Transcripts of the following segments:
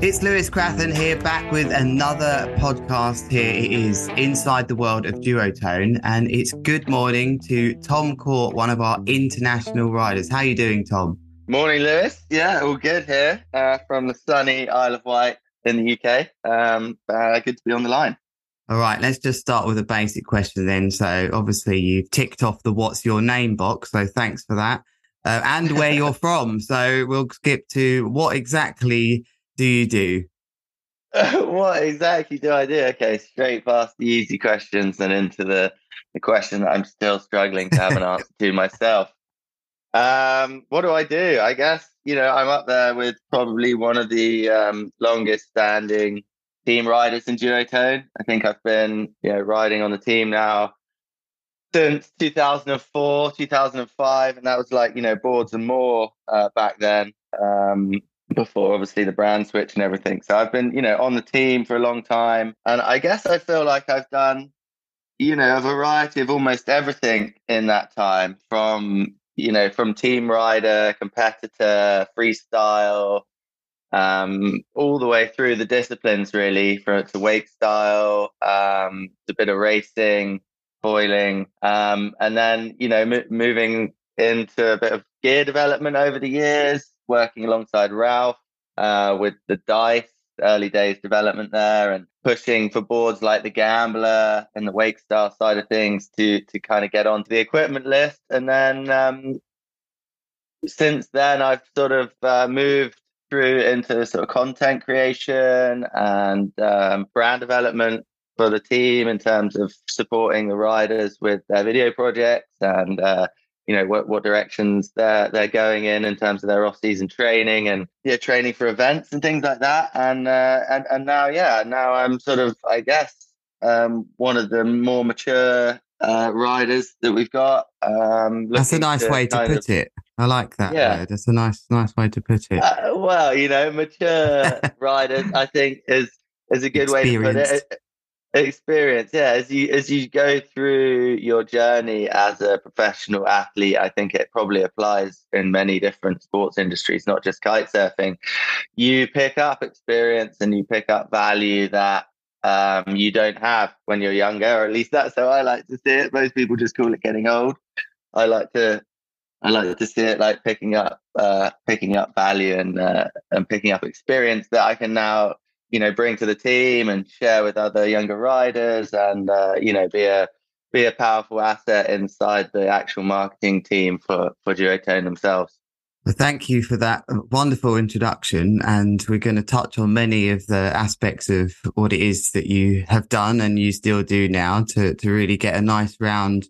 It's Lewis Crathern here, back with another podcast. Here it is inside the world of duotone, and it's good morning to Tom Court, one of our international riders. How are you doing, Tom? Morning, Lewis. Yeah, all good here uh, from the sunny Isle of Wight in the UK. Um, uh, good to be on the line. All right, let's just start with a basic question then. So, obviously, you've ticked off the "What's your name" box, so thanks for that, uh, and where you're from. So, we'll skip to what exactly do you do? what exactly do I do? Okay, straight past the easy questions and into the, the question that I'm still struggling to have an answer to myself. Um, what do I do? I guess, you know, I'm up there with probably one of the um, longest standing team riders in duotone. I think I've been, you know, riding on the team now since 2004, 2005. And that was like, you know, boards and more uh, back then. Um, before obviously the brand switch and everything. So I've been, you know, on the team for a long time. And I guess I feel like I've done, you know, a variety of almost everything in that time from, you know, from team rider, competitor, freestyle, um, all the way through the disciplines really, from to wake style, um, a bit of racing, foiling, um, and then, you know, m- moving into a bit of gear development over the years working alongside Ralf uh, with the Dice early days development there and pushing for boards like the Gambler and the Wake Style side of things to to kind of get onto the equipment list. And then um, since then, I've sort of uh, moved through into sort of content creation and um, brand development for the team in terms of supporting the riders with their video projects and uh, you know what what directions they're they're going in in terms of their off season training and yeah training for events and things like that and uh, and and now yeah now I'm sort of I guess um, one of the more mature uh, riders that we've got. Um, That's a nice to way to put of, it. I like that. Yeah, word. that's a nice nice way to put it. Uh, well, you know, mature riders, I think is is a good way to put it experience. Yeah as you as you go through your journey as a professional athlete i think it probably applies in many different sports industries not just kite surfing. You pick up experience and you pick up value that um, you don't have when you're younger or at least that's how i like to see it. Most people just call it getting old. I like to I like to see it like picking up, uh, picking up value and uh, and picking up experience that I can now you know bring to the team and share with other younger riders and uh, you know be a be a powerful asset inside the actual marketing team for for duotone themselves. Thank you for that wonderful introduction and we're going to touch on many of the aspects of what it is that you have done and you still do now to to really get a nice round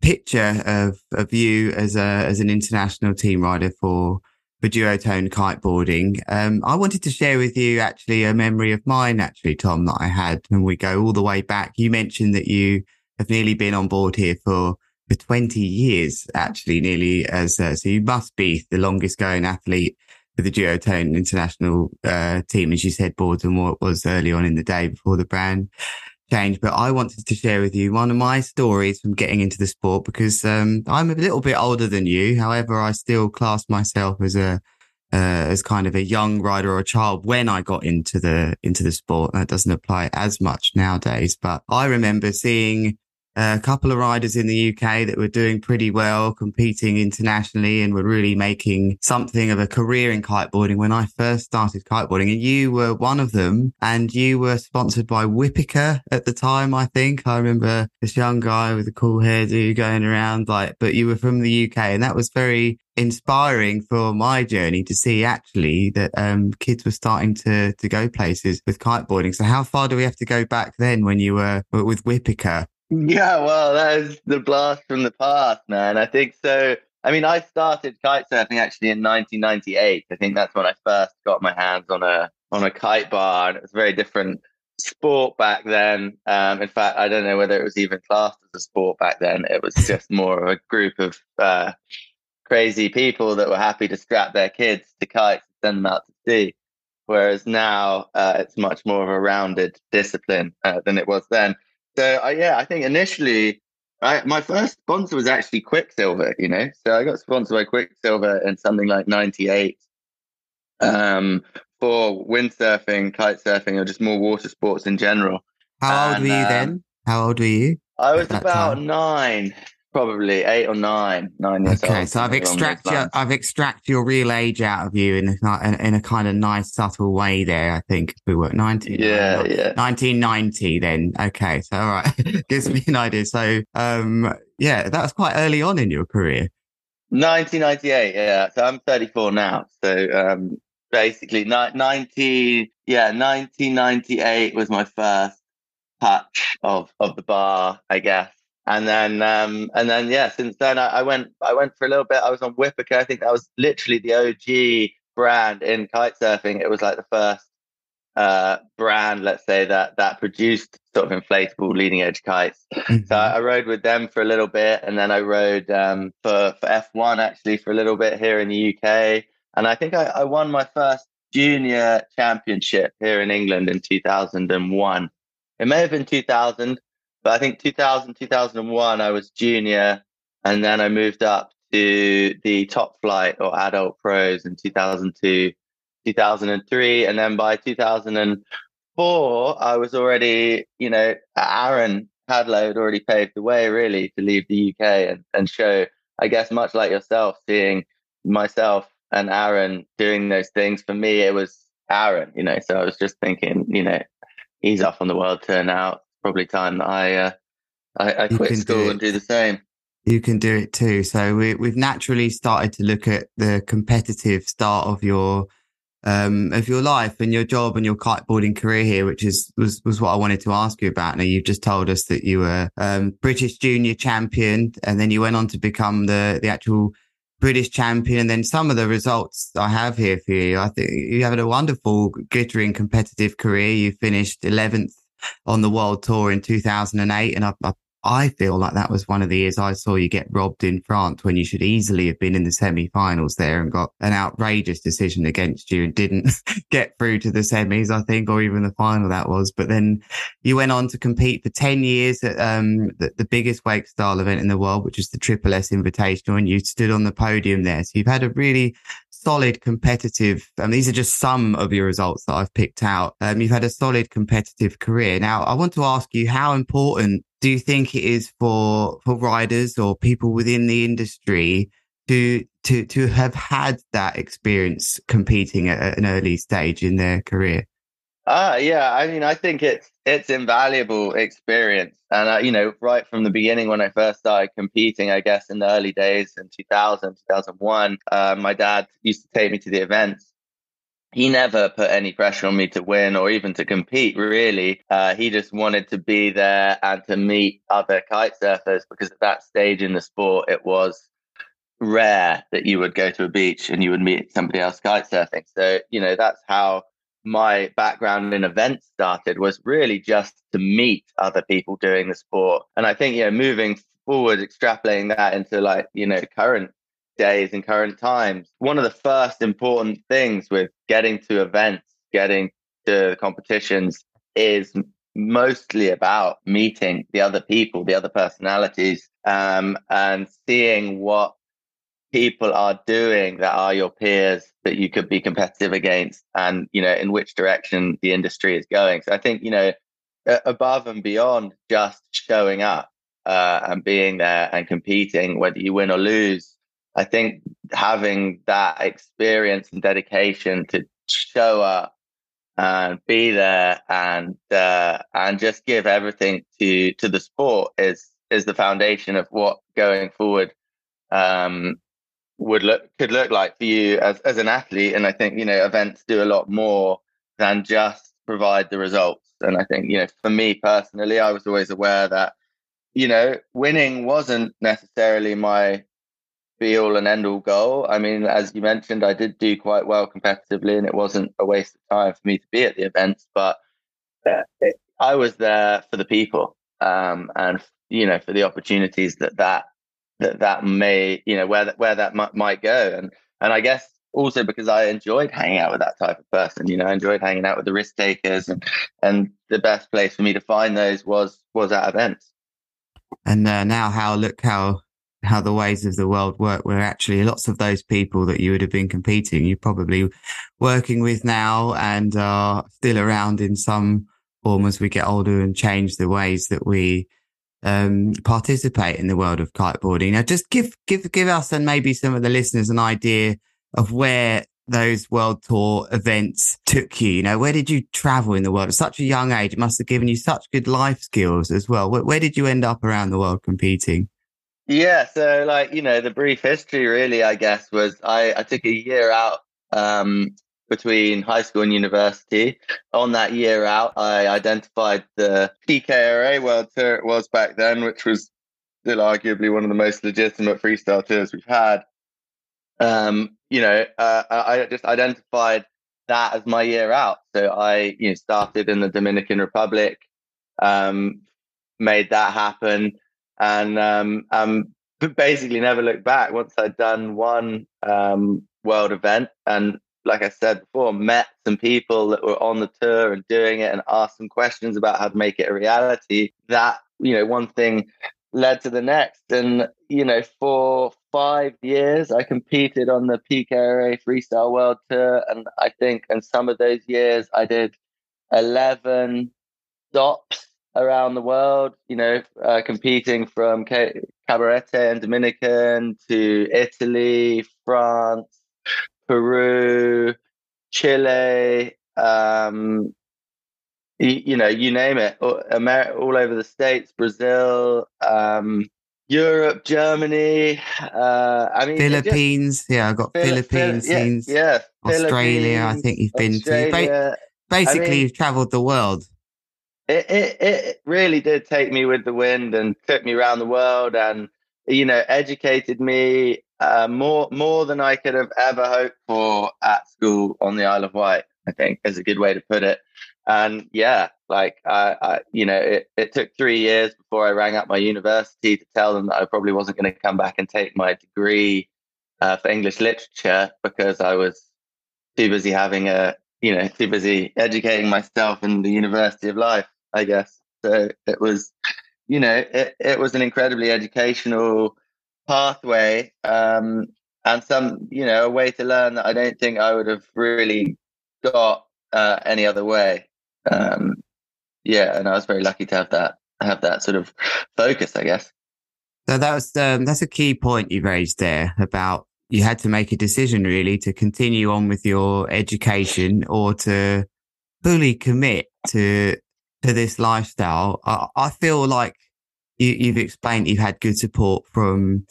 picture of of you as a as an international team rider for for duotone kiteboarding. Um, I wanted to share with you actually a memory of mine, actually, Tom, that I had when we go all the way back. You mentioned that you have nearly been on board here for for 20 years, actually, nearly as uh, so you must be the longest going athlete for the duotone international uh, team, as you said, boards and what was early on in the day before the brand change, but I wanted to share with you one of my stories from getting into the sport because um, I'm a little bit older than you. However, I still class myself as a uh, as kind of a young rider or a child when I got into the into the sport. That doesn't apply as much nowadays, but I remember seeing a couple of riders in the UK that were doing pretty well, competing internationally and were really making something of a career in kiteboarding when I first started kiteboarding. And you were one of them and you were sponsored by Wipika at the time, I think. I remember this young guy with a cool hairdo going around like, but you were from the UK and that was very inspiring for my journey to see actually that um, kids were starting to to go places with kiteboarding. So how far do we have to go back then when you were with Wipika? Yeah, well, that is the blast from the past, man. I think so. I mean, I started kite surfing actually in 1998. I think that's when I first got my hands on a on a kite bar, and it was a very different sport back then. Um, in fact, I don't know whether it was even classed as a sport back then. It was just more of a group of uh, crazy people that were happy to strap their kids to kites and send them out to sea. Whereas now uh, it's much more of a rounded discipline uh, than it was then. So uh, yeah, I think initially, I, my first sponsor was actually Quiksilver. You know, so I got sponsored by Quiksilver in something like '98 um, for windsurfing, kite surfing, or just more water sports in general. How old were you um, then? How old were you? I was about time? nine, probably eight or nine, nine years okay, old. Okay, so I've extracted your, I've extracted your real age out of you in a, in, in a kind of nice, subtle way. There, I think we were nineteen. Yeah, yeah. Nineteen ninety. Then, okay, so all right, gives me an idea. So, um, yeah, that was quite early on in your career. 1998, yeah. So I'm 34 now. So um, basically, ni- 19, yeah, 1998 was my first touch of of the bar, I guess. And then, um, and then, yeah. Since then, I, I, went. I went for a little bit. I was on Wipika. I think that was literally the OG brand in kite surfing. It was like the first uh, brand, let's say that that produced sort of inflatable leading edge kites. Mm-hmm. So I rode with them for a little bit, and then I rode um, for for F-One actually for a little bit here in the UK. And I think I, I won my first junior championship here in England in 2001. It may have been 2000, but I think 2000, 2001, I was junior. And then I moved up to the top flight or adult pros in 2002, 2003. And then by 2004, I was already, you know, Aaron Hadlow had already paved the way really to leave the UK and, and show, I guess, much like yourself, seeing myself and Aaron doing those things. For me, it was Aaron, you know. So I was just thinking, you know, he's off on the world tour now. Probably time that I uh, I, I quit school do and do the same. You can do it too. So we, we've naturally started to look at the competitive start of your um, of your life and your job and your kiteboarding career here, which is was was what I wanted to ask you about. Now you've just told us that you were um, British junior champion, and then you went on to become the the actual British champion. And then some of the results I have here for you, I think you had a wonderful, glittering competitive career. You finished 11th on the world tour in 2008. And I, I I feel like that was one of the years I saw you get robbed in France when you should easily have been in the semi-finals there and got an outrageous decision against you and didn't get through to the semis, I think, or even the final that was. But then you went on to compete for 10 years at um, the, the biggest wake style event in the world, which is the Triple S Invitational, and you stood on the podium there. So you've had a really solid competitive, and these are just some of your results that I've picked out. Um, you've had a solid competitive career. Now, I want to ask you how important do you think it is for for riders or people within the industry to to to have had that experience competing at an early stage in their career? Uh, yeah, I mean, I think it's it's invaluable experience, and uh, you know, right from the beginning when I first started competing, I guess in the early days in 2000, 2001, uh, my dad used to take me to the events, he never put any pressure on me to win or even to compete, really. Uh, he just wanted to be there and to meet other kite surfers because at that stage in the sport, it was rare that you would go to a beach and you would meet somebody else kite surfing. So, you know, that's how my background in events started was really just to meet other people doing the sport. And I think, you know, moving forward, extrapolating that into like, you know, current days and current times. One of the first important things with getting to events, getting to competitions is mostly about meeting the other people, the other personalities, um, and seeing what people are doing that are your peers that you could be competitive against and you know in which direction the industry is going. So i think you know above and beyond just showing up uh, and being there and competing whether you win or lose I think having that experience and dedication to show up and be there and uh, and just give everything to to the sport is is the foundation of what going forward um, would look could look like for you as as an athlete. And I think you know events do a lot more than just provide the results. And I think you know for me personally, I was always aware that you know winning wasn't necessarily my be all and end all goal. I mean, as you mentioned, I did do quite well competitively, and it wasn't a waste of time for me to be at the events. But uh, I was there for the people, um, and you know, for the opportunities that that that that may, you know, where that where that m- might go, and and I guess also because I enjoyed hanging out with that type of person. You know, I enjoyed hanging out with the risk takers, and and the best place for me to find those was was at events. And uh, now, how look how how the ways of the world work, where actually lots of those people that you would have been competing, you're probably working with now and are still around in some form as we get older and change the ways that we um, participate in the world of kiteboarding. Now, just give give give us and maybe some of the listeners an idea of where those world tour events took you? You know, where did you travel in the world at such a young age? It must have given you such good life skills as well. Where, where, did you end up around the world competing? Yeah, so like you know, the brief history really, I guess, was I, I took a year out um, between high school and university. On that year out, I identified the PKRA World Tour it was back then, which was still arguably one of the most legitimate freestyle tours we've had. Um, you know, uh, I just identified that as my year out. So I, you know, started in the Dominican Republic, um, made that happen, and um, um, basically never looked back. Once I'd done one um, world event, and like I said before, met some people that were on the tour and doing it, and asked some questions about how to make it a reality. That you know, one thing led to the next, and you know, for five years, I competed on the PKRA Freestyle World Tour, and I think in some of those years I did eleven stops around the world. You know, uh, competing from Cabarete and Dominican to Italy, France, Peru, Chile. Um, you, you know, you name it, all, America, all over the states, Brazil. Um, Europe, Germany. Uh, I mean, Philippines. Just, yeah, I got Phil- Philippines. Phil- yeah, yeah, Australia. I think you've been Australia. to. Basically, I mean, you've travelled the world. It, it it really did take me with the wind and took me around the world, and you know, educated me uh, more more than I could have ever hoped for at school on the Isle of Wight. I think is a good way to put it. And yeah, like I, I, you know, it, it took three years before I rang up my university to tell them that I probably wasn't going to come back and take my degree uh, for English literature because I was too busy having a, you know, too busy educating myself in the University of Life, I guess. So it was, you know, it, it was an incredibly educational pathway um, and some, you know, a way to learn that I don't think I would have really got uh, any other way. Um, yeah, and I was very lucky to have that have that sort of focus, I guess. So that was um, that's a key point you raised there about you had to make a decision really to continue on with your education or to fully commit to to this lifestyle. I, I feel like you, have explained you've had good support from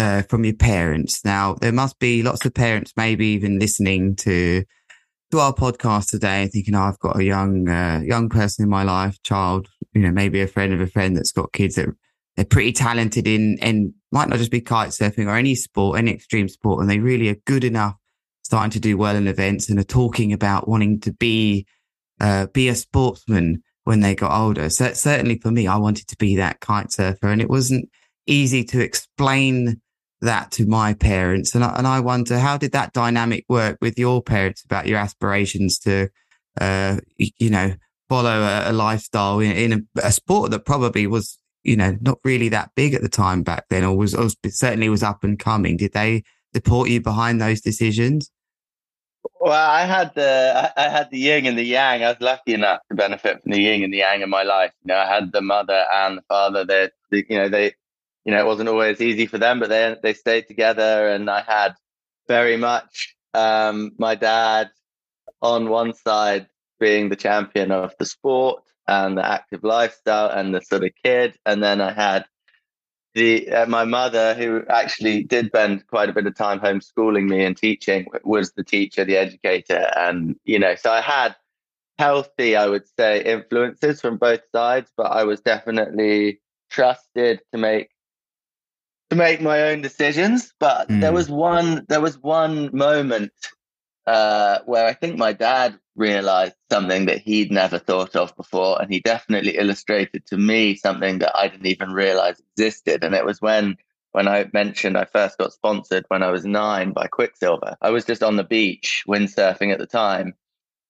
uh, from your parents. Now there must be lots of parents maybe even listening to to our podcast today thinking, oh, I've got a young, uh, young person in my life, child, you know, maybe a friend of a friend that's got kids that they're pretty talented in and might not just be kite surfing or any sport, any extreme sport. And they really are good enough starting to do well in events and are talking about wanting to be, uh, be a sportsman when they got older. So certainly for me, I wanted to be that kite surfer and it wasn't easy to explain that to my parents. And I, and I wonder, how did that dynamic work with your parents about your aspirations to, uh, you know, follow a, a lifestyle in, in a, a, sport that probably was, you know, not really that big at the time back then, or was, or certainly was up and coming. Did they support you behind those decisions? Well, I had the I had the yin and the yang. I was lucky enough to benefit from the yin and the yang in my life. You know, I had the mother and the father. That you know they you know, it wasn't always easy for them, but they they stayed together, and I had very much um, my dad on one side being the champion of the sport and the active lifestyle and the sort of kid, and then I had the uh, my mother who actually did spend quite a bit of time homeschooling me and teaching was the teacher, the educator, and you know, so I had healthy, I would say, influences from both sides, but I was definitely trusted to make to make my own decisions. But mm. there was one there was one moment uh, where I think my dad realized something that he'd never thought of before, and he definitely illustrated to me something that I didn't even realize existed. And it was when when I mentioned I first got sponsored when I was nine by Quiksilver. I was just on the beach windsurfing at the time,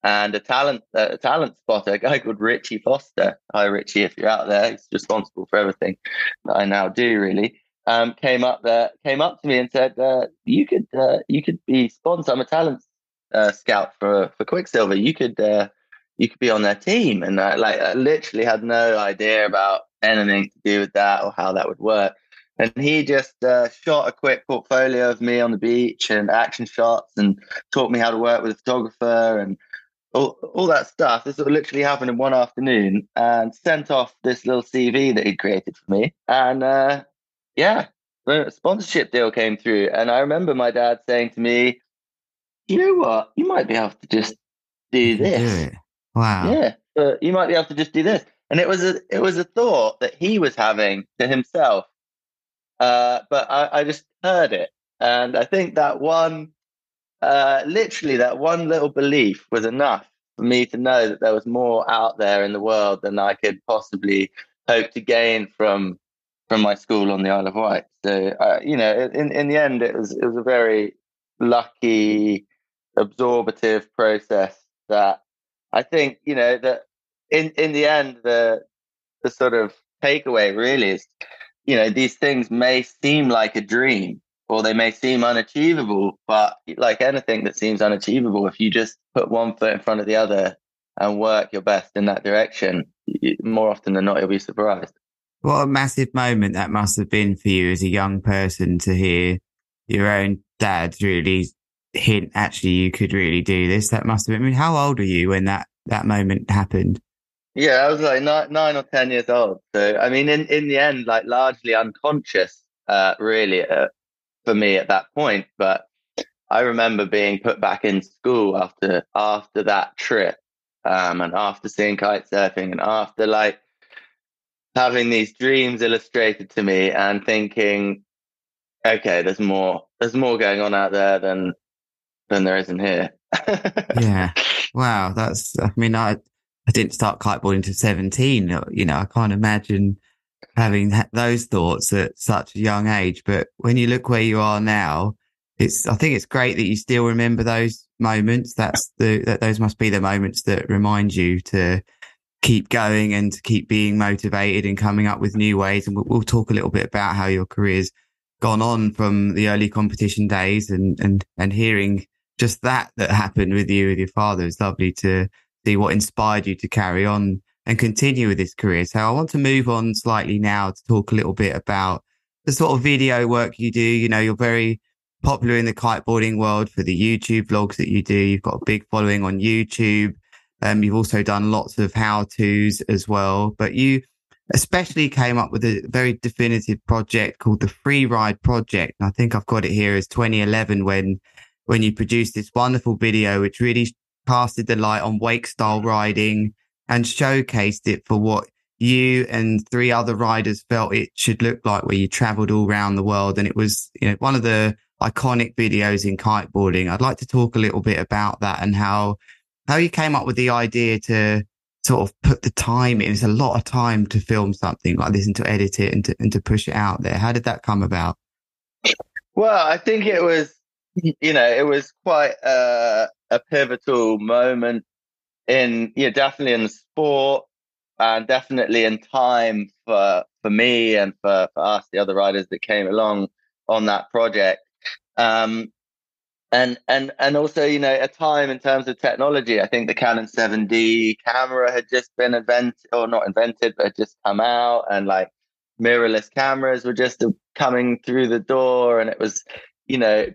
and a talent a talent spotter, a guy called Richie Foster. Hi Richie, if you're out there, he's responsible for everything that I now do. Really, um, came up there, came up to me and said, uh, "You could, uh, you could be sponsored. I'm a talent uh, scout for for Quiksilver. You could, uh, you could be on their team." And I, like, I literally had no idea about anything to do with that or how that would work. And he just uh, shot a quick portfolio of me on the beach and action shots, and taught me how to work with a photographer and all, all that stuff. This literally happened in one afternoon, and sent off this little CV that he'd created for me. And uh, yeah, the sponsorship deal came through. And I remember my dad saying to me, you know what? You might be able to just do this. Wow. Yeah. But you might be able to just do this. And it was a it was a thought that he was having to himself. Uh, but I, I just heard it. And I think that one uh, literally that one little belief was enough for me to know that there was more out there in the world than I could possibly hope to gain from from my school on the Isle of Wight. So, uh, you know, in in the end, it was it was a very lucky, absorbative process that I think you know that in in the end the the sort of takeaway really is you know these things may seem like a dream or they may seem unachievable but like anything that seems unachievable if you just put one foot in front of the other and work your best in that direction more often than not you'll be surprised what a massive moment that must have been for you as a young person to hear your own dad really hint, actually, you could really do this. That must have been, I mean, how old were you when that, that moment happened? Yeah, I was like nine, nine or 10 years old. So, I mean, in, in the end, like largely unconscious, uh, really, uh, for me at that point. But I remember being put back in school after, after that trip. Um, and after seeing kite surfing and after like having these dreams illustrated to me and thinking, okay, there's more, there's more going on out there than, than there is in here. yeah. Wow. That's, I mean, I, I didn't start kiteboarding until 17. Uh, you know, I can't imagine having those thoughts at such a young age. But when you look where you are now, it's, I think it's great that you still remember those moments. That's the, that those must be the moments that remind you to, keep going and to keep being motivated and coming up with new ways. And we'll, we'll, talk a little bit about how your career's gone on from the early competition days and, and, and hearing just that that happened with you, with your father. It's lovely to see what inspired you to carry on and continue with this career. So I want to move on slightly now to talk a little bit about the sort of video work you do. You know, you're very popular in the kiteboarding world for the YouTube vlogs that you do. You've got a big following on YouTube. Um, you've also done lots of how to's as well, but you especially came up with a very definitive project called the Free Ride Project. And I think I've got it here as 2011 when, when you produced this wonderful video, which really casted the light on wake style riding and showcased it for what you and three other riders felt it should look like where you traveled all around the world. And it was, you know, one of the iconic videos in kiteboarding. I'd like to talk a little bit about that and how how you came up with the idea to sort of put the time in. It's a lot of time to film something like this and to edit it and to, and to push it out there. How did that come about? Well, I think it was, you know, it was quite a, a pivotal moment in, yeah, definitely in the sport and definitely in time for, for me and for, for us, the other riders that came along on that project. Um, and and and also you know a time in terms of technology i think the canon 7d camera had just been invented or not invented but had just come out and like mirrorless cameras were just coming through the door and it was you know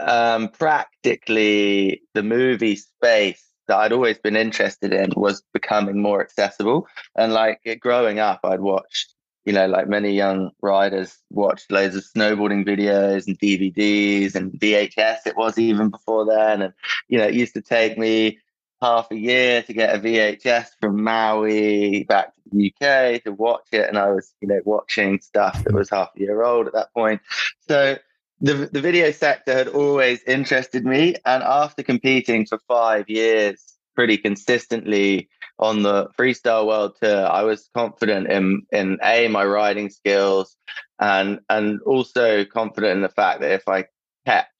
um, practically the movie space that I'd always been interested in was becoming more accessible. And like growing up, I'd watched you know, like many young riders, watched loads of snowboarding videos and DVDs and VHS. It was even before then, and you know, it used to take me half a year to get a VHS from Maui back to the UK to watch it, and I was, you know, watching stuff that was half a year old at that point. So the the video sector had always interested me, and after competing for five years pretty consistently on the freestyle world tour, I was confident in in a my riding skills, and and also confident in the fact that if I kept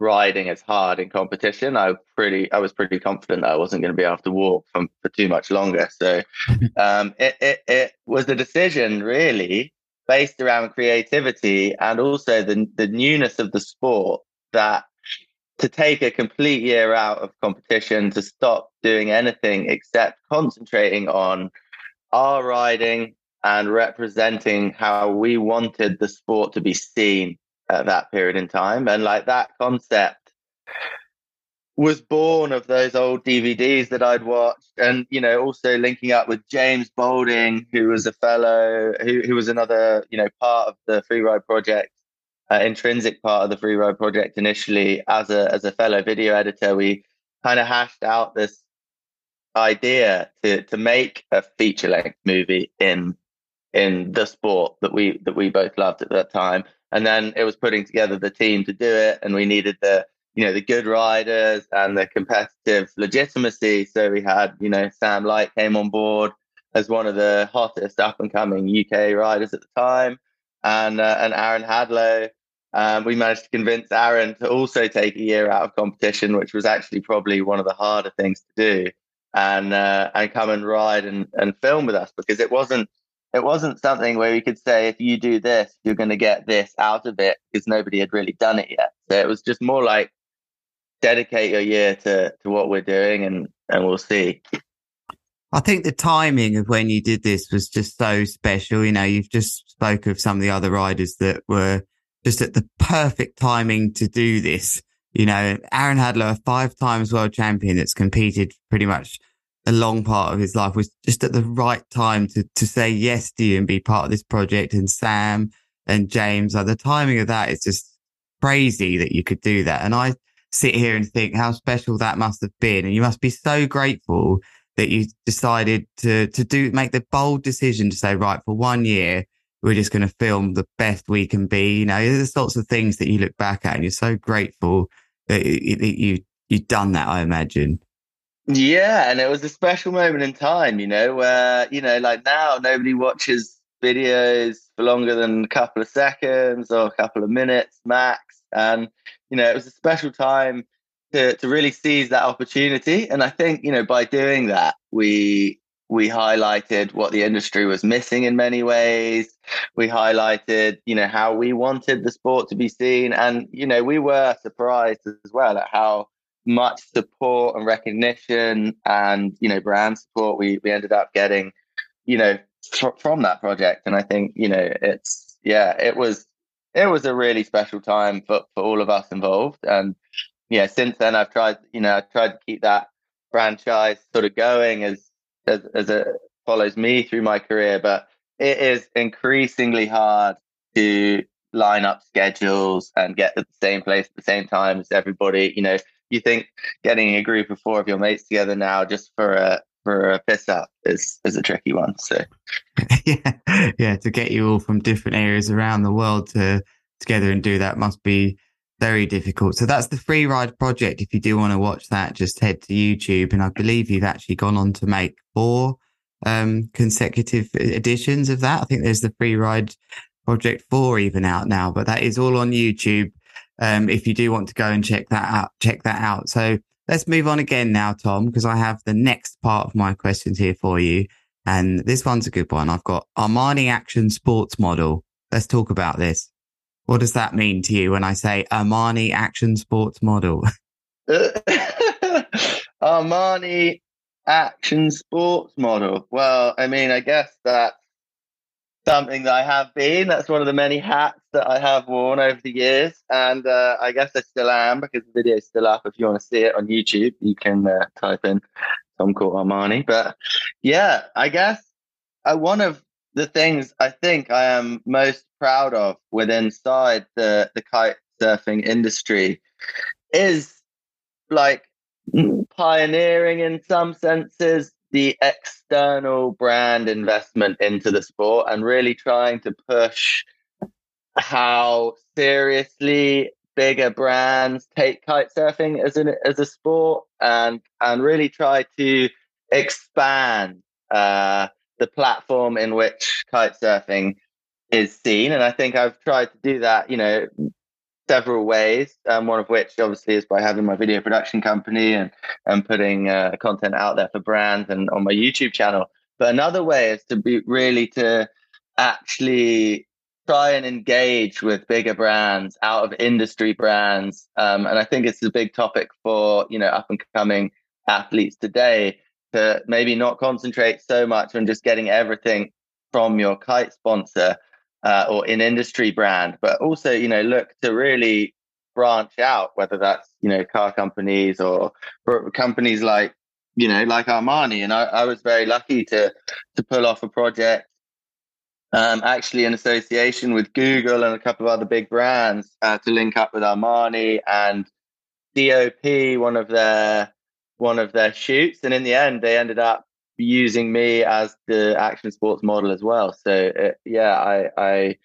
riding as hard in competition, I pretty I was pretty confident that I wasn't going to be able to walk for, for too much longer. So um, it, it it was a decision really based around creativity and also the the newness of the sport that to take a complete year out of competition to stop doing anything except concentrating on our riding and representing how we wanted the sport to be seen at that period in time. And like that concept was born of those old DVDs that I'd watched, and you know, also linking up with James Boulding, who was a fellow, who who was another you know part of the Free Ride project, uh, intrinsic part of the Free Ride project initially as a as a fellow video editor. We kind of hashed out this idea to to make a feature length movie in in the sport that we that we both loved at that time, and then it was putting together the team to do it, and we needed the you know, the good riders and the competitive legitimacy. So we had, you know, Sam Light came on board as one of the hottest up and coming UK riders at the time, and uh, and Aaron Hadlow. Um, we managed to convince Aaron to also take a year out of competition, which was actually probably one of the harder things to do, and uh, and come and ride and, and film with us because it wasn't it wasn't something where we could say if you do this, you're going to get this out of it because nobody had really done it yet. So it was just more like dedicate your year to to what we're doing, and and we'll see. I think the timing of when you did this was just so special. You know, you've just spoke of some of the other riders that were just at the perfect timing to do this. You know, Aaron Hadlow, a five times world champion that's competed pretty much a long part of his life, was just at the right time to, to say yes to you and be part of this project. And Sam and James, like the timing of that is just crazy that you could do that. And I, sit here and think how special that must have been. And you must be so grateful that you decided to, to do, make the bold decision to say, right, for one year, we're just going to film the best we can be. You know, there's lots of things that you look back at and you're so grateful that, you, you've done that, I imagine. Yeah. And it was a special moment in time, you know, where, you know, like now nobody watches videos for longer than a couple of seconds or a couple of minutes max. And, you know, it was a special time to, to really seize that opportunity. And I think, you know, by doing that, we we highlighted what the industry was missing in many ways. We highlighted, you know, how we wanted the sport to be seen. And, you know, we were surprised as well at how much support and recognition and, you know, brand support we, we ended up getting, you know, fr- from that project. And I think, you know, it's, yeah, it was it was a really special time for, for all of us involved. And yeah, since then I've tried, you know, I've tried to keep that franchise sort of going as as as it follows me through my career. But it is increasingly hard to line up schedules and get to the same place at the same time as everybody. You know, you think getting a group of four of your mates together now just for a for a piss up is is a tricky one. So yeah, yeah, to get you all from different areas around the world to together and do that must be very difficult. So that's the free ride project. If you do want to watch that, just head to YouTube. And I believe you've actually gone on to make four um, consecutive editions of that. I think there's the free ride project four even out now, but that is all on YouTube. Um, if you do want to go and check that out, check that out. So Let's move on again now, Tom, because I have the next part of my questions here for you. And this one's a good one. I've got Armani Action Sports Model. Let's talk about this. What does that mean to you when I say Armani Action Sports Model? Armani Action Sports Model. Well, I mean, I guess that's something that I have been. That's one of the many hats that I have worn over the years. And uh, I guess I still am because the video is still up. If you want to see it on YouTube, you can uh, type in Tom Court Armani. But yeah, I guess uh, one of the things I think I am most proud of within inside the, the kite surfing industry is like pioneering in some senses the external brand investment into the sport and really trying to push how seriously bigger brands take kite surfing as an as a sport and and really try to expand uh, the platform in which kite surfing is seen. And i think i've tried to do that you know several ways. Um, one of which, obviously, is by having my video production company and and putting uh, content out there for brands and on my YouTube channel. But another way is to be really to actually try and engage with bigger brands out of industry brands. Um, and I think it's a big topic for, you know, up and coming athletes today to maybe not concentrate so much on just getting everything from your kite sponsor uh, or in industry brand, but also, you know, look to really branch out, whether that's, you know, car companies or companies like, you know, like Armani. And I, I was very lucky to, to pull off a project um, actually in association with Google and a couple of other big brands uh, to link up with Armani and DOP, one of their one of their shoots, and in the end, they ended up using me as the action sports model as well. So uh, yeah, I, I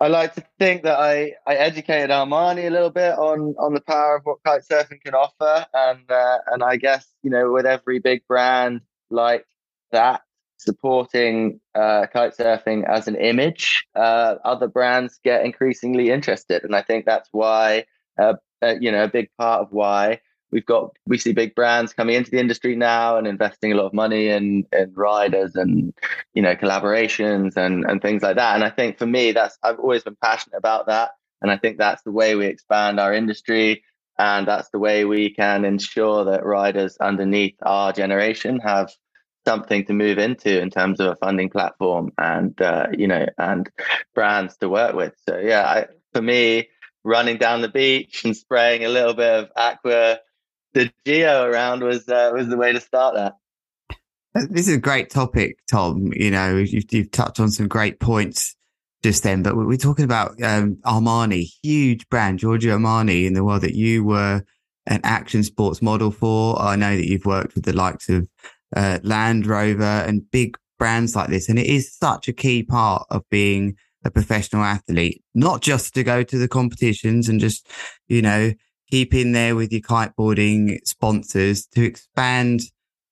I like to think that I I educated Armani a little bit on on the power of what kite surfing can offer, and uh, and I guess you know with every big brand like that supporting uh, kite surfing as an image, uh, other brands get increasingly interested, and I think that's why, uh, uh, you know, a big part of why we've got we see big brands coming into the industry now and investing a lot of money in in riders and you know collaborations and and things like that. And I think for me, that's I've always been passionate about that, and I think that's the way we expand our industry. And that's the way we can ensure that riders underneath our generation have something to move into in terms of a funding platform and uh, you know and brands to work with. So yeah, I, for me, running down the beach and spraying a little bit of Acqua di Gio around was uh, was the way to start that. This is a great topic, Tom. You know, you've, you've touched on some great points just then, but we're talking about um, Armani, huge brand, Giorgio Armani, in the world that you were an action sports model for. I know that you've worked with the likes of uh, Land Rover and big brands like this. And it is such a key part of being a professional athlete, not just to go to the competitions and just, you know, keep in there with your kiteboarding sponsors to expand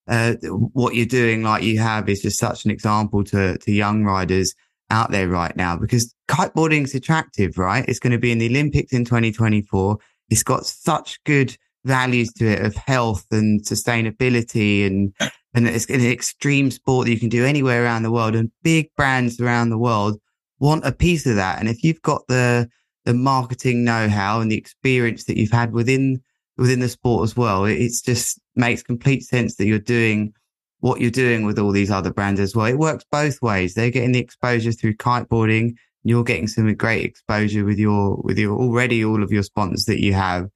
uh, what you're doing like you have is just such an example to, to young riders out there right now because kiteboarding is attractive, right? It's going to be in the Olympics in 2024. It's got such good values to it of health and sustainability and and it's an extreme sport that you can do anywhere around the world and big brands around the world want a piece of that and if you've got the the marketing know-how and the experience that you've had within within the sport as well it it's just makes complete sense that you're doing what you're doing with all these other brands as well it works both ways they're getting the exposure through kiteboarding you're getting some great exposure with your with your already all of your sponsors that you have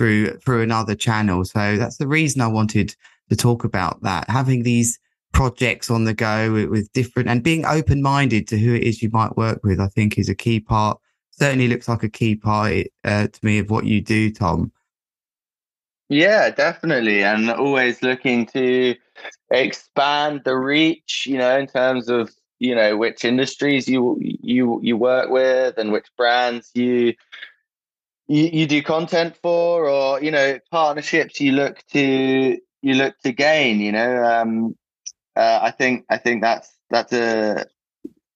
through through another channel. So that's the reason I wanted to talk about that. Having these projects on the go with, with different and being open minded to who it is you might work with, I think is a key part. Certainly looks like a key part uh, to me of what you do, Tom. Yeah, definitely, and always looking to expand the reach. You know, in terms of you know which industries you you you work with and which brands you you, you do content for or you know partnerships you look to you look to gain you know um, uh, i think i think that's that's a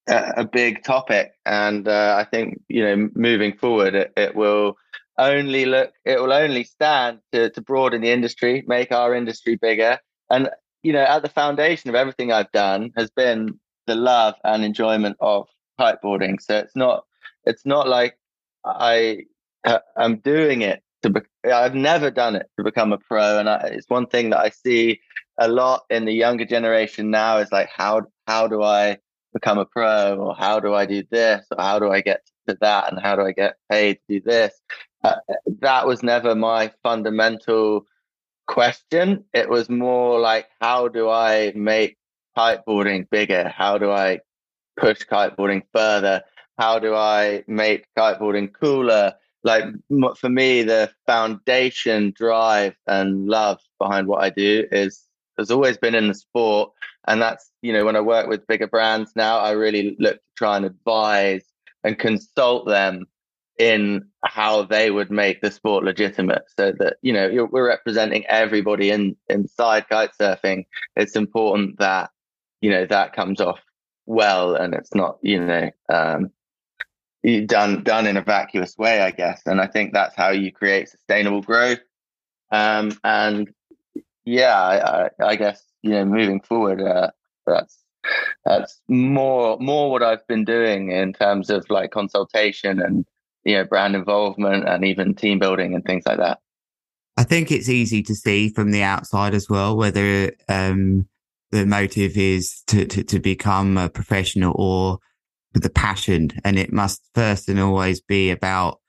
a, big topic and uh, i think you know moving forward it, it will only look it will only stand to, to broaden the industry make our industry bigger and you know at the foundation of everything i've done has been the love and enjoyment of kiteboarding so it's not it's not like i uh, I'm doing it to. Be- I've never done it to become a pro, and I, it's one thing that I see a lot in the younger generation now. Is like how how do I become a pro, or how do I do this, or how do I get to that, and how do I get paid to do this? Uh, that was never my fundamental question. It was more like how do I make kiteboarding bigger? How do I push kiteboarding further? How do I make kiteboarding cooler? like for me the foundation drive and love behind what i do is has always been in the sport and that's you know when i work with bigger brands now i really look to try and advise and consult them in how they would make the sport legitimate so that you know we're representing everybody in inside kite surfing it's important that you know that comes off well and it's not you know um, done done in a vacuous way, I guess. And I think that's how you create sustainable growth. Um, and yeah, I, I, guess you know moving forward, uh, that's that's more more what I've been doing in terms of like consultation and you know brand involvement and even team building and things like that. I think it's easy to see from the outside as well whether um, the motive is to, to, to become a professional or the passion. And it must first and always be about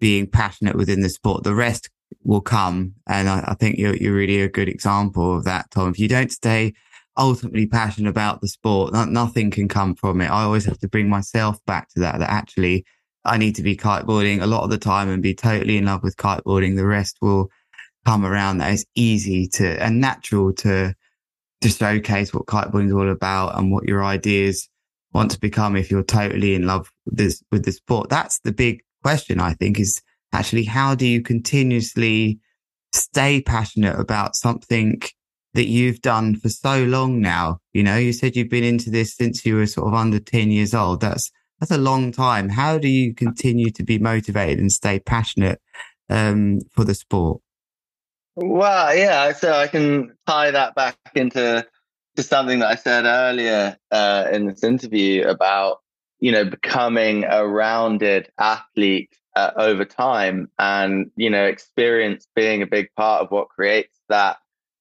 being passionate within the sport. The rest will come. And I, I think you're, you're really a good example of that, Tom. If you don't stay ultimately passionate about the sport, not, nothing can come from it. I always have to bring myself back to that, that actually I need to be kiteboarding a lot of the time and be totally in love with kiteboarding. The rest will come around. that it's easy to and natural to, to showcase what kiteboarding is all about and what your ideas want to become if you're totally in love with this, with the sport. That's the big question, I think, is actually how do you continuously stay passionate about something that you've done for so long now? You know, you said you've been into this since you were sort of under 10 years old. That's, that's a long time. How do you continue to be motivated and stay passionate um, for the sport? Well, yeah, so I can tie that back into to something that I said earlier uh, in this interview about you know becoming a rounded athlete uh, over time, and you know experience being a big part of what creates that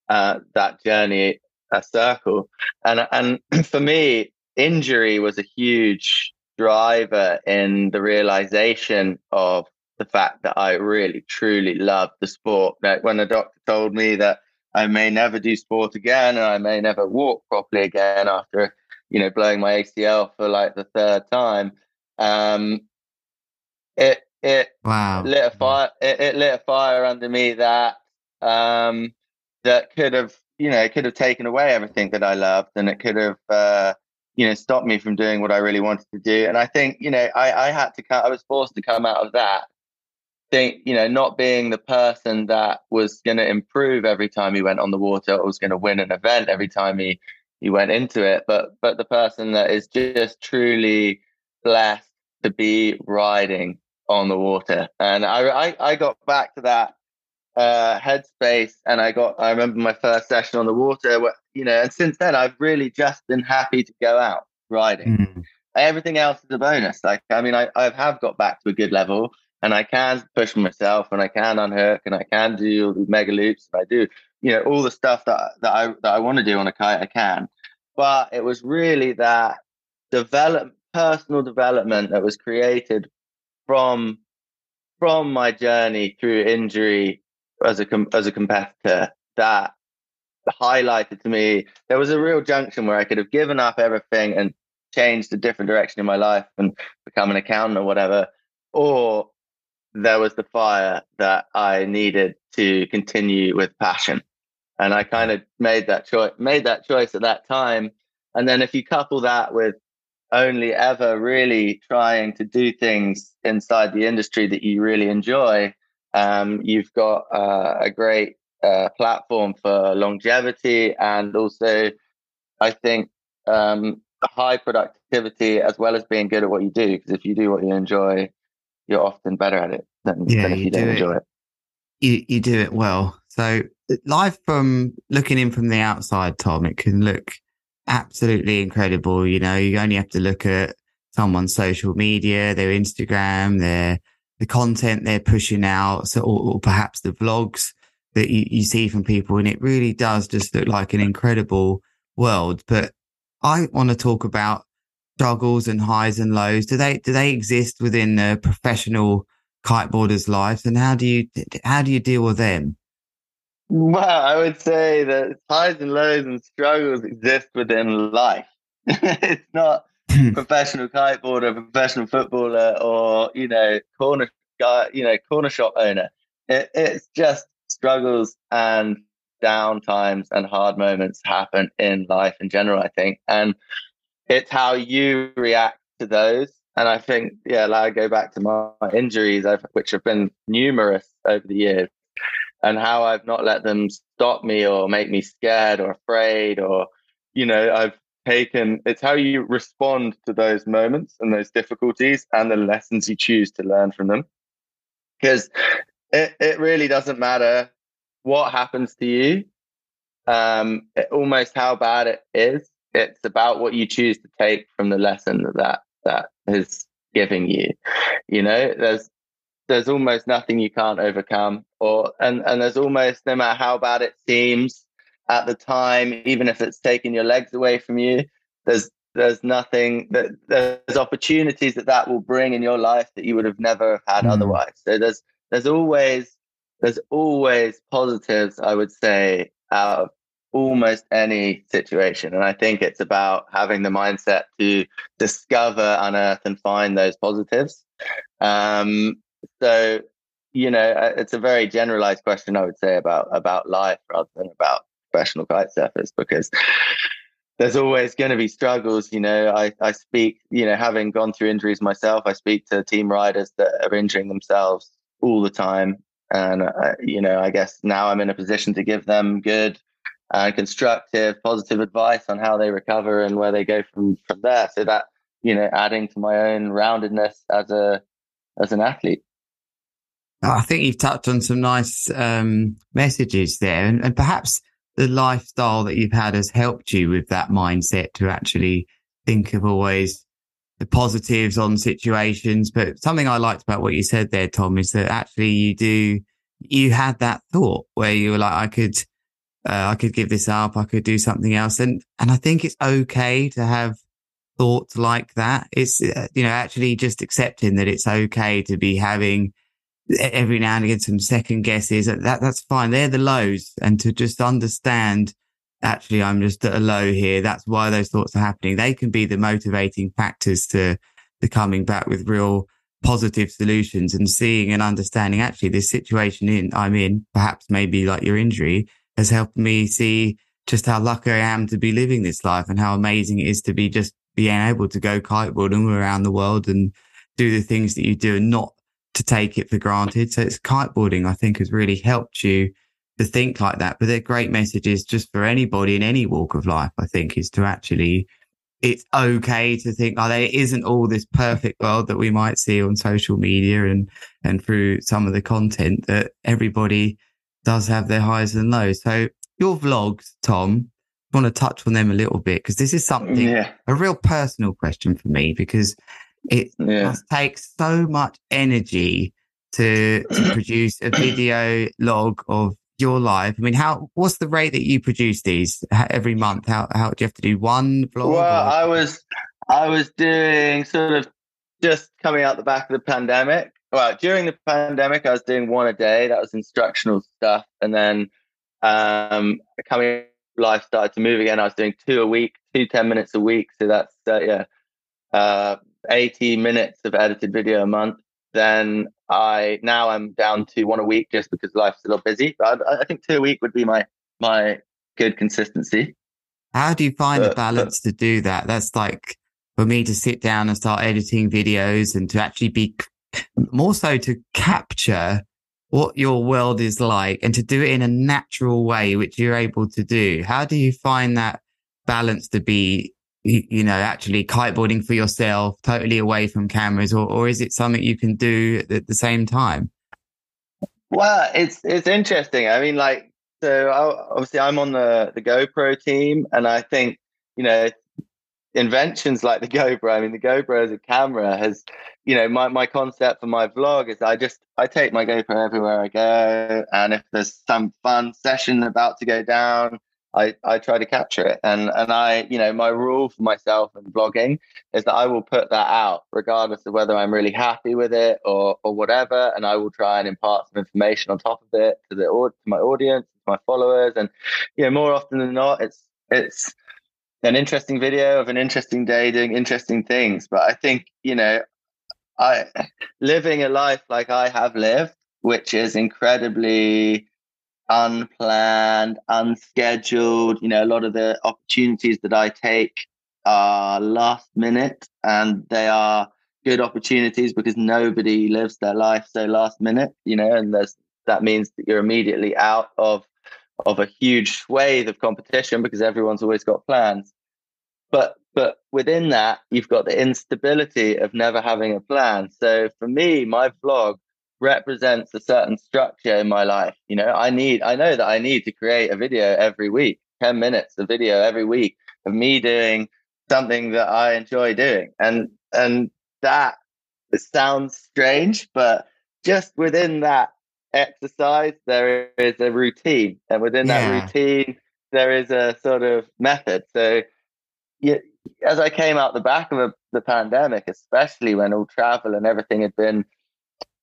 uh, that journey a circle. And and for me, injury was a huge driver in the realization of the fact that I really truly loved the sport. Like when the doctor told me that I may never do sport again and I may never walk properly again after, you know, blowing my ACL for like the third time. Um, it, it wow. lit a fire, it, it lit a fire under me that, um, that could have, you know, it could have taken away everything that I loved and it could have, uh, you know, stopped me from doing what I really wanted to do. And I think, you know, I, I had to come, I was forced to come out of that think, you know, not being the person that was going to improve every time he went on the water or was going to win an event every time he, he went into it, but, but the person that is just truly blessed to be riding on the water. And I, I, I got back to that uh, headspace and I got, I remember my first session on the water, where, you know, and since then I've really just been happy to go out riding. Mm. Everything else is a bonus. Like, I mean, I, I have got back to a good level and I can push myself and I can unhook and I can do the mega loops. I do, you know, all the stuff that that I that I want to do on a kite, I can. But it was really that develop personal development that was created from from my journey through injury as a as a competitor that highlighted to me there was a real junction where I could have given up everything and changed a different direction in my life and become an accountant or whatever or there was the fire that I needed to continue with passion. And I kind of made that choice, made that choice at that time. And then if you couple that with only ever really trying to do things inside the industry that you really enjoy, um, you've got uh, a great uh, platform for longevity and also, I think, um, high productivity as well as being good at what you do. Because if you do what you enjoy, you're often better at it than, yeah, than if you, you don't enjoy it. You you do it well. So live from looking in from the outside, Tom, it can look absolutely incredible. You know, you only have to look at someone's social media, their Instagram, their the content they're pushing out, so or, or perhaps the vlogs that you, you see from people, and it really does just look like an incredible world. But I want to talk about struggles and highs and lows? Do they do they exist within the professional kiteboarders' lives, and how do you how do you deal with them? Well, I would say that highs and lows and struggles exist within life. it's not hmm. professional kiteboarder, professional footballer, or you know corner guy, you know corner shop owner. It, it's just struggles and down times and hard moments happen in life in general. I think, and it's how you react to those. And I think, yeah, like I go back to my, injuries, which have been numerous over the years, and how I've not let them stop me or make me scared or afraid, or, you know, I've taken it's how you respond to those moments and those difficulties and the lessons you choose to learn from them. Because it, it really doesn't matter what happens to you, um, it, almost how bad it is it's about what you choose to take from the lesson that that, that is giving you. You know, there's there's almost nothing you can't overcome, or and and there's almost no matter how bad it seems at the time, even if it's taking your legs away from you, there's there's nothing that there's opportunities that that will bring in your life that you would have never had mm. otherwise. So there's there's always there's always positives, I would say, out of almost any situation. And I think it's about having the mindset to discover, unearth, and find those positives. Um, so, you know, uh, it's a very generalized question, I would say, about about life rather than about professional kite surfers because there's always going to be struggles. You know, I, I speak, you know, having gone through injuries myself, I speak to team riders that are injuring themselves all the time. And, uh, you know, I guess now I'm in a position to give them good and constructive, positive advice on how they recover and where they go from, from there. So that, you know, adding to my own roundedness as a, as an athlete. I think you've touched on some nice um, messages there, and, and, perhaps the lifestyle that you've had has helped you with that mindset to actually think of always the positives on situations. But something I liked about what you said there, Tom, is that actually you do you had that thought where you were like, I could uh, I could give this up. I could do something else. And, and I think it's okay to have thoughts like that. It's, uh, you know, actually just accepting that it's okay to be having every now and again some second guesses. That, that's fine. They're the lows and to just understand actually I'm just at a low here. That's why those thoughts are happening. They can be the motivating factors to, the coming back with real positive solutions and seeing and understanding actually this situation in I'm in, perhaps maybe like your injury has helped me see just how lucky I am to be living this life and how amazing it is to be just being able to go kiteboarding around the world and do the things that you do and not to take it for granted. So it's kiteboarding, I think has really helped you to think like that. But they're great messages just for anybody in any walk of life, I think is to actually, it's okay to think, oh, there isn't all this perfect world that we might see on social media and, and through some of the content that everybody does have their highs and lows. So your vlogs, Tom, I want to touch on them a little bit because this is something yeah. a real personal question for me because it yeah. must take so much energy to, to produce a video log of your life. I mean, how what's the rate that you produce these every month? How how do you have to do one vlog? Well, or? I was I was doing sort of just coming out the back of the pandemic well, during the pandemic, I was doing one a day. That was instructional stuff. And then um, coming life started to move again. I was doing two a week, two 10 minutes a week. So that's, uh, yeah, uh, 80 minutes of edited video a month. Then I, now I'm down to one a week just because life's a little busy. But I, I think two a week would be my, my good consistency. How do you find the uh, uh, balance but, to do that? That's like for me to sit down and start editing videos and to actually be more so to capture what your world is like and to do it in a natural way, which you're able to do. How do you find that balance to be, you know, actually kiteboarding for yourself, totally away from cameras, or, or is it something you can do at the same time? Well, it's it's interesting. I mean, like, so obviously I'm on the the GoPro team, and I think you know inventions like the GoPro. I mean, the GoPro as a camera has, you know, my, my concept for my vlog is I just I take my GoPro everywhere I go, and if there's some fun session about to go down, I, I try to capture it. And and I, you know, my rule for myself and blogging is that I will put that out regardless of whether I'm really happy with it or or whatever, and I will try and impart some information on top of it to the to my audience, to my followers, and you know, more often than not, it's it's an interesting video of an interesting day doing interesting things. But I think, you know, I living a life like I have lived, which is incredibly unplanned, unscheduled. You know, a lot of the opportunities that I take are last minute and they are good opportunities because nobody lives their life so last minute, you know, and there's that means that you're immediately out of of a huge swathe of competition because everyone's always got plans. But but within that, you've got the instability of never having a plan. So for me, my vlog represents a certain structure in my life. You know, I need I know that I need to create a video every week, 10 minutes of video every week of me doing something that I enjoy doing. And and that sounds strange, but just within that exercise, there is a routine, and within yeah. that routine, there is a sort of method. So, yeah, as I came out the back of a, the pandemic, especially when all travel and everything had been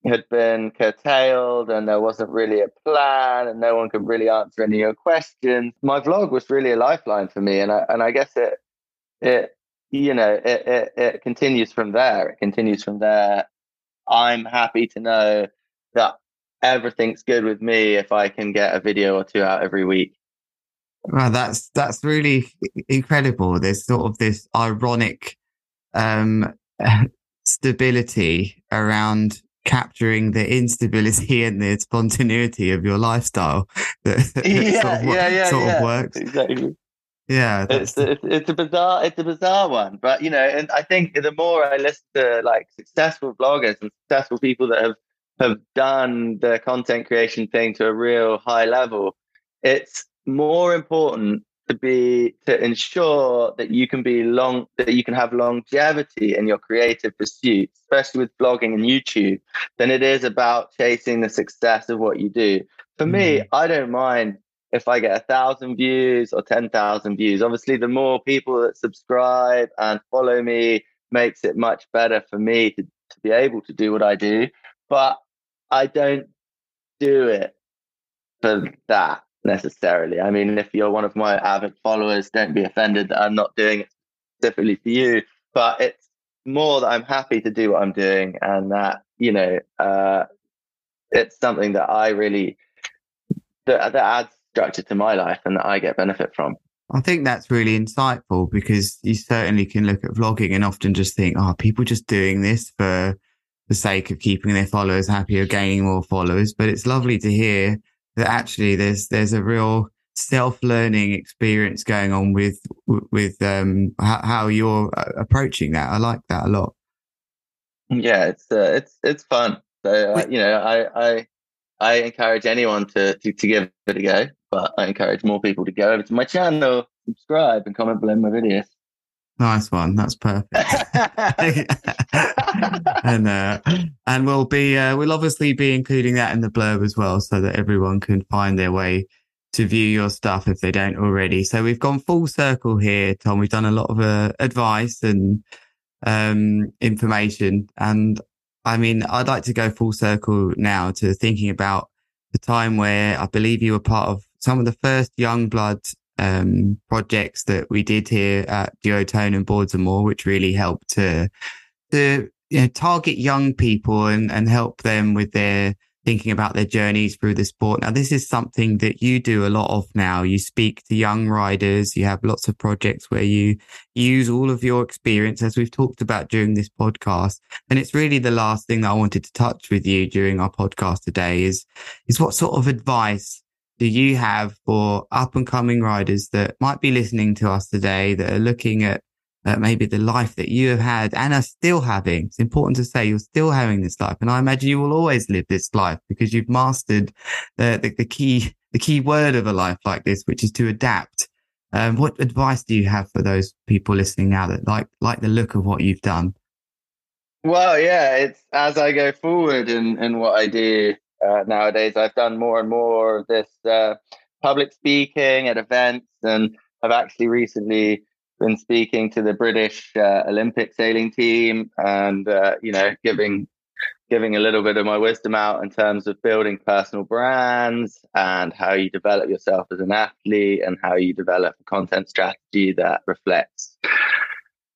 had been curtailed and there wasn't really a plan and no one could really answer any of your questions. My vlog was really a lifeline for me, and I and I guess it it you know it, it, it continues from there. It continues from there. I'm happy to know that everything's good with me if I can get a video or two out every week. Well, that's that's really incredible. There's sort of this ironic um, stability around capturing the instability and the spontaneity of your lifestyle that, that yeah, sort of, yeah, yeah, sort yeah. of works. Exactly. Yeah, it's, it's, it's a bizarre it's a bizarre one, but you know, and I think the more I listen to like successful bloggers and successful people that have have done the content creation thing to a real high level, it's more important to be to ensure that you can be long that you can have longevity in your creative pursuits, especially with blogging and YouTube, than it is about chasing the success of what you do. For mm. me, I don't mind if I get a thousand views or ten thousand views. Obviously, the more people that subscribe and follow me makes it much better for me to, to be able to do what I do. But I don't do it for that necessarily. I mean, if you're one of my avid followers, don't be offended that I'm not doing it specifically for you. But it's more that I'm happy to do what I'm doing, and that you know, uh, it's something that I really that, that adds structure to my life and that I get benefit from. I think that's really insightful because you certainly can look at vlogging and often just think, oh, people just doing this for the sake of keeping their followers happy or gaining more followers. But it's lovely to hear that actually there's there's a real self-learning experience going on with with um how, how you're uh, approaching that. I like that a lot. Yeah, it's uh, it's it's fun. So uh, you know, I I I encourage anyone to, to to give it a go, but I encourage more people to go over to my channel, subscribe, and comment below my videos. Nice one. That's perfect. and uh, and we'll be uh, we'll obviously be including that in the blurb as well, so that everyone can find their way to view your stuff if they don't already. So we've gone full circle here, Tom. We've done a lot of uh, advice and um, information, and I mean, I'd like to go full circle now to thinking about the time where I believe you were part of some of the first young blood um, projects that we did here at Duotone and Boards and More, which really helped to to you know, target young people and, and help them with their thinking about their journeys through the sport. Now, this is something that you do a lot of now. You speak to young riders. You have lots of projects where you use all of your experience, as we've talked about during this podcast. And it's really the last thing that I wanted to touch with you during our podcast today is, is what sort of advice do you have for up and coming riders that might be listening to us today that are looking at uh, maybe the life that you have had and are still having? It's important to say you're still having this life. And I imagine you will always live this life because you've mastered the, the, the key, the key word of a life like this, which is to adapt. Um, what advice do you have for those people listening now that like, like the look of what you've done? Well, yeah, it's as I go forward in, in what I do, uh, nowadays. I've done more and more of this uh, public speaking at events, and I've actually recently been speaking to the British uh, Olympic sailing team, and uh, you know, giving giving a little bit of my wisdom out in terms of building personal brands and how you develop yourself as an athlete and how you develop a content strategy that reflects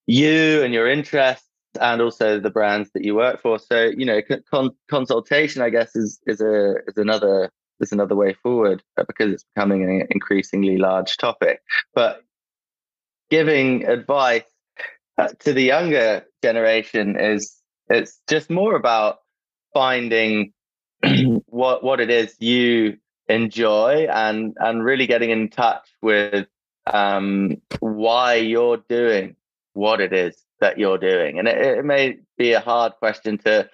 you and your interests and also the brands that you work for. So you know, con- consultation, I guess, is is a is another is another way forward because it's becoming an increasingly large topic. But giving advice uh, to the younger generation is it's just more about finding what what it is you enjoy and and really getting in touch with um, why you're doing what it is that you're doing. And it, it may be a hard question to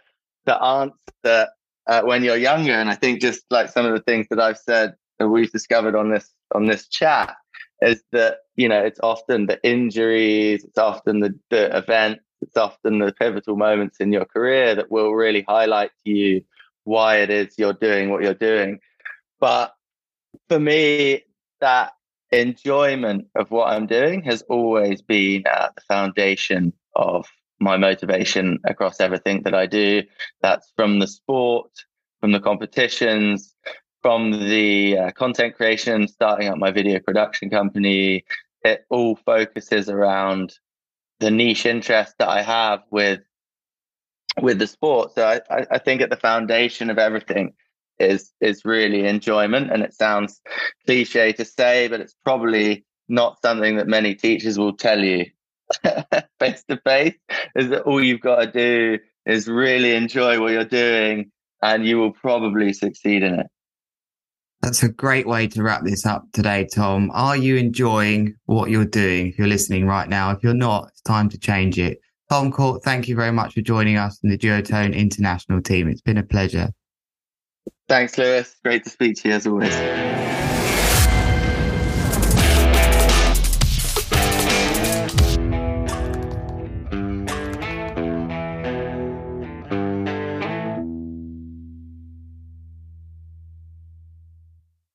to answer uh, when you're younger. And I think just like some of the things that I've said that we've discovered on this on this chat, is that you know it's often the injuries, it's often the, the events, it's often the pivotal moments in your career that will really highlight to you why it is you're doing what you're doing. But for me, that enjoyment of what I'm doing has always been at the foundation of my motivation across everything that I do. That's from the sport, from the competitions, from the uh, content creation, starting up my video production company. It all focuses around the niche interest that I have with with the sport. So I, I think at the foundation of everything is is really enjoyment. And it sounds cliche to say, but it's probably not something that many teachers will tell you face to face. Is that all you've got to do is really enjoy what you're doing, and you will probably succeed in it. That's a great way to wrap this up today, Tom. Are you enjoying what you're doing? If you're listening right now, if you're not, it's time to change it. Tom Court, thank you very much for joining us in the Duotone International team. It's been a pleasure. Thanks, Lewis. Great to speak to you as always.